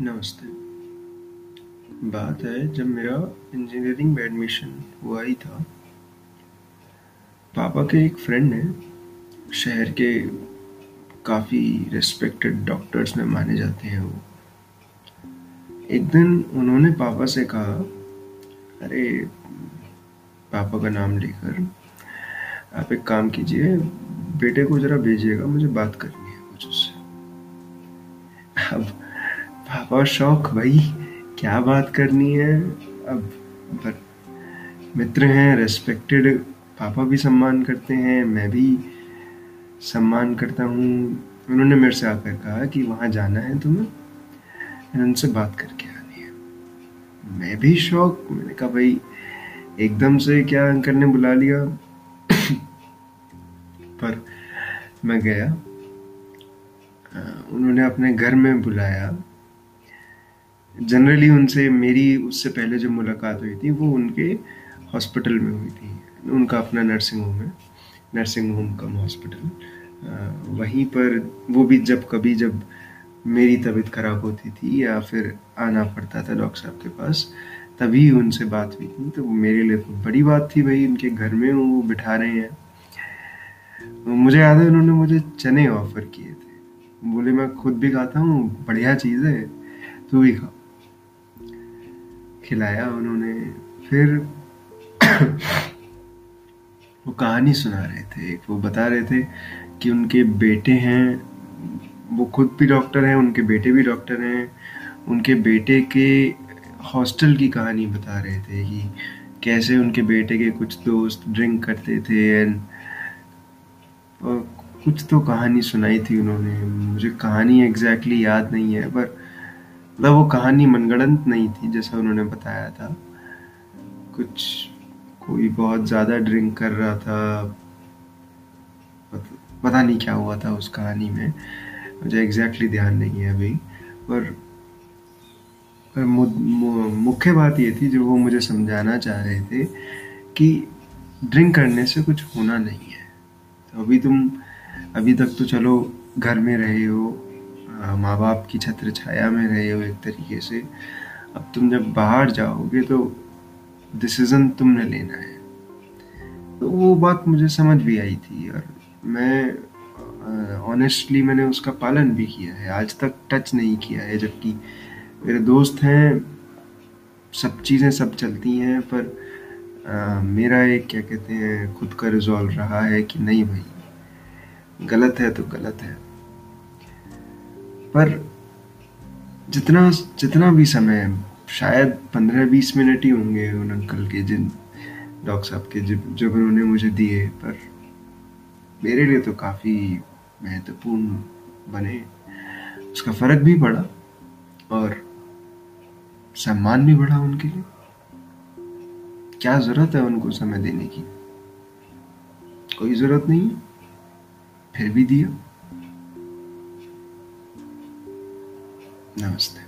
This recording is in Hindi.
नमस्ते। बात है, जब मेरा इंजीनियरिंग में एडमिशन हुआ ही था, पापा के एक फ्रेंड ने शहर के काफ़ी रिस्पेक्टेड डॉक्टर्स में माने जाते हैं वो। एक दिन उन्होंने पापा से कहा, अरे, पापा का नाम लेकर आप एक काम कीजिए, बेटे को ज़रा भेजिएगा, मुझे बात करनी है कुछ उससे। अब पापा, शौक, भाई, क्या बात करनी है? अब, पर मित्र हैं रेस्पेक्टेड पापा भी सम्मान करते हैं, मैं भी सम्मान करता हूँ। उन्होंने मेरे से आकर कहा कि वहाँ जाना है तुम्हें उनसे बात करके आनी है मैं भी शौक, मैंने कहा, भाई, एकदम से क्या अंकल ने बुला लिया? पर मैं गया। उन्होंने अपने घर में बुलाया। जनरली उनसे, मेरी उससे पहले जो मुलाकात हुई थी, वो उनके हॉस्पिटल में हुई थी। उनका अपना नर्सिंग होम है नर्सिंग होम कम हॉस्पिटल वहीं पर वो भी जब, कभी जब मेरी तबीयत ख़राब होती थी या फिर आना पड़ता था डॉक्टर साहब के पास, तभी उनसे बात हुई थी। तो मेरे लिए तो बड़ी बात थी भाई, उनके घर में वो बिठा रहे हैं। मुझे याद है, उन्होंने मुझे चने ऑफ़र किए थे। बोले, मैं खुद भी खाता हूँ, बढ़िया चीज़ है, तू भी खा। खिलाया उन्होंने। फिर वो कहानी सुना रहे थे। एक वो बता रहे थे कि उनके बेटे हैं। वो खुद भी डॉक्टर हैं, उनके बेटे भी डॉक्टर हैं। उनके बेटे के हॉस्टल की कहानी बता रहे थे कि कैसे उनके बेटे के कुछ दोस्त ड्रिंक करते थे एंड कुछ तो कहानी सुनाई थी उन्होंने। मुझे कहानी एग्जैक्टली exactly याद नहीं है, पर मतलब वो कहानी मनगढ़ंत नहीं थी, जैसा उन्होंने बताया था। कुछ, कोई बहुत ज़्यादा ड्रिंक कर रहा था। पता नहीं क्या हुआ था उस कहानी में। मुझे एग्जैक्टली ध्यान नहीं है अभी। पर मुख्य बात ये थी, जो वो मुझे समझाना चाह रहे थे, कि ड्रिंक करने से कुछ होना नहीं है। तो अभी तुम, अभी तक तो चलो घर में रहे हो। माँ बाप की छत्र छाया में रहे हो एक तरीके से। अब तुम जब बाहर जाओगे तो डिसीज़न तुमने लेना है। तो वो बात मुझे समझ भी आई थी और मैं ऑनेस्टली मैंने उसका पालन भी किया है। आज तक टच नहीं किया है जबकि मेरे दोस्त हैं सब चीज़ें सब चलती हैं पर आ, मेरा एक क्या कहते हैं खुद का रिजॉल्व रहा है कि नहीं भाई गलत है तो गलत है। पर जितना जितना भी समय, शायद पंद्रह बीस मिनट ही होंगे उन अंकल के, जिन डॉक्टर साहब के, जब जब उन्होंने मुझे दिए, पर मेरे लिए तो काफ़ी महत्वपूर्ण बने। उसका फ़र्क भी पड़ा और सम्मान भी बढ़ा उनके लिए। क्या ज़रूरत है उनको समय देने की? कोई ज़रूरत नहीं फिर भी दिया। Namaste.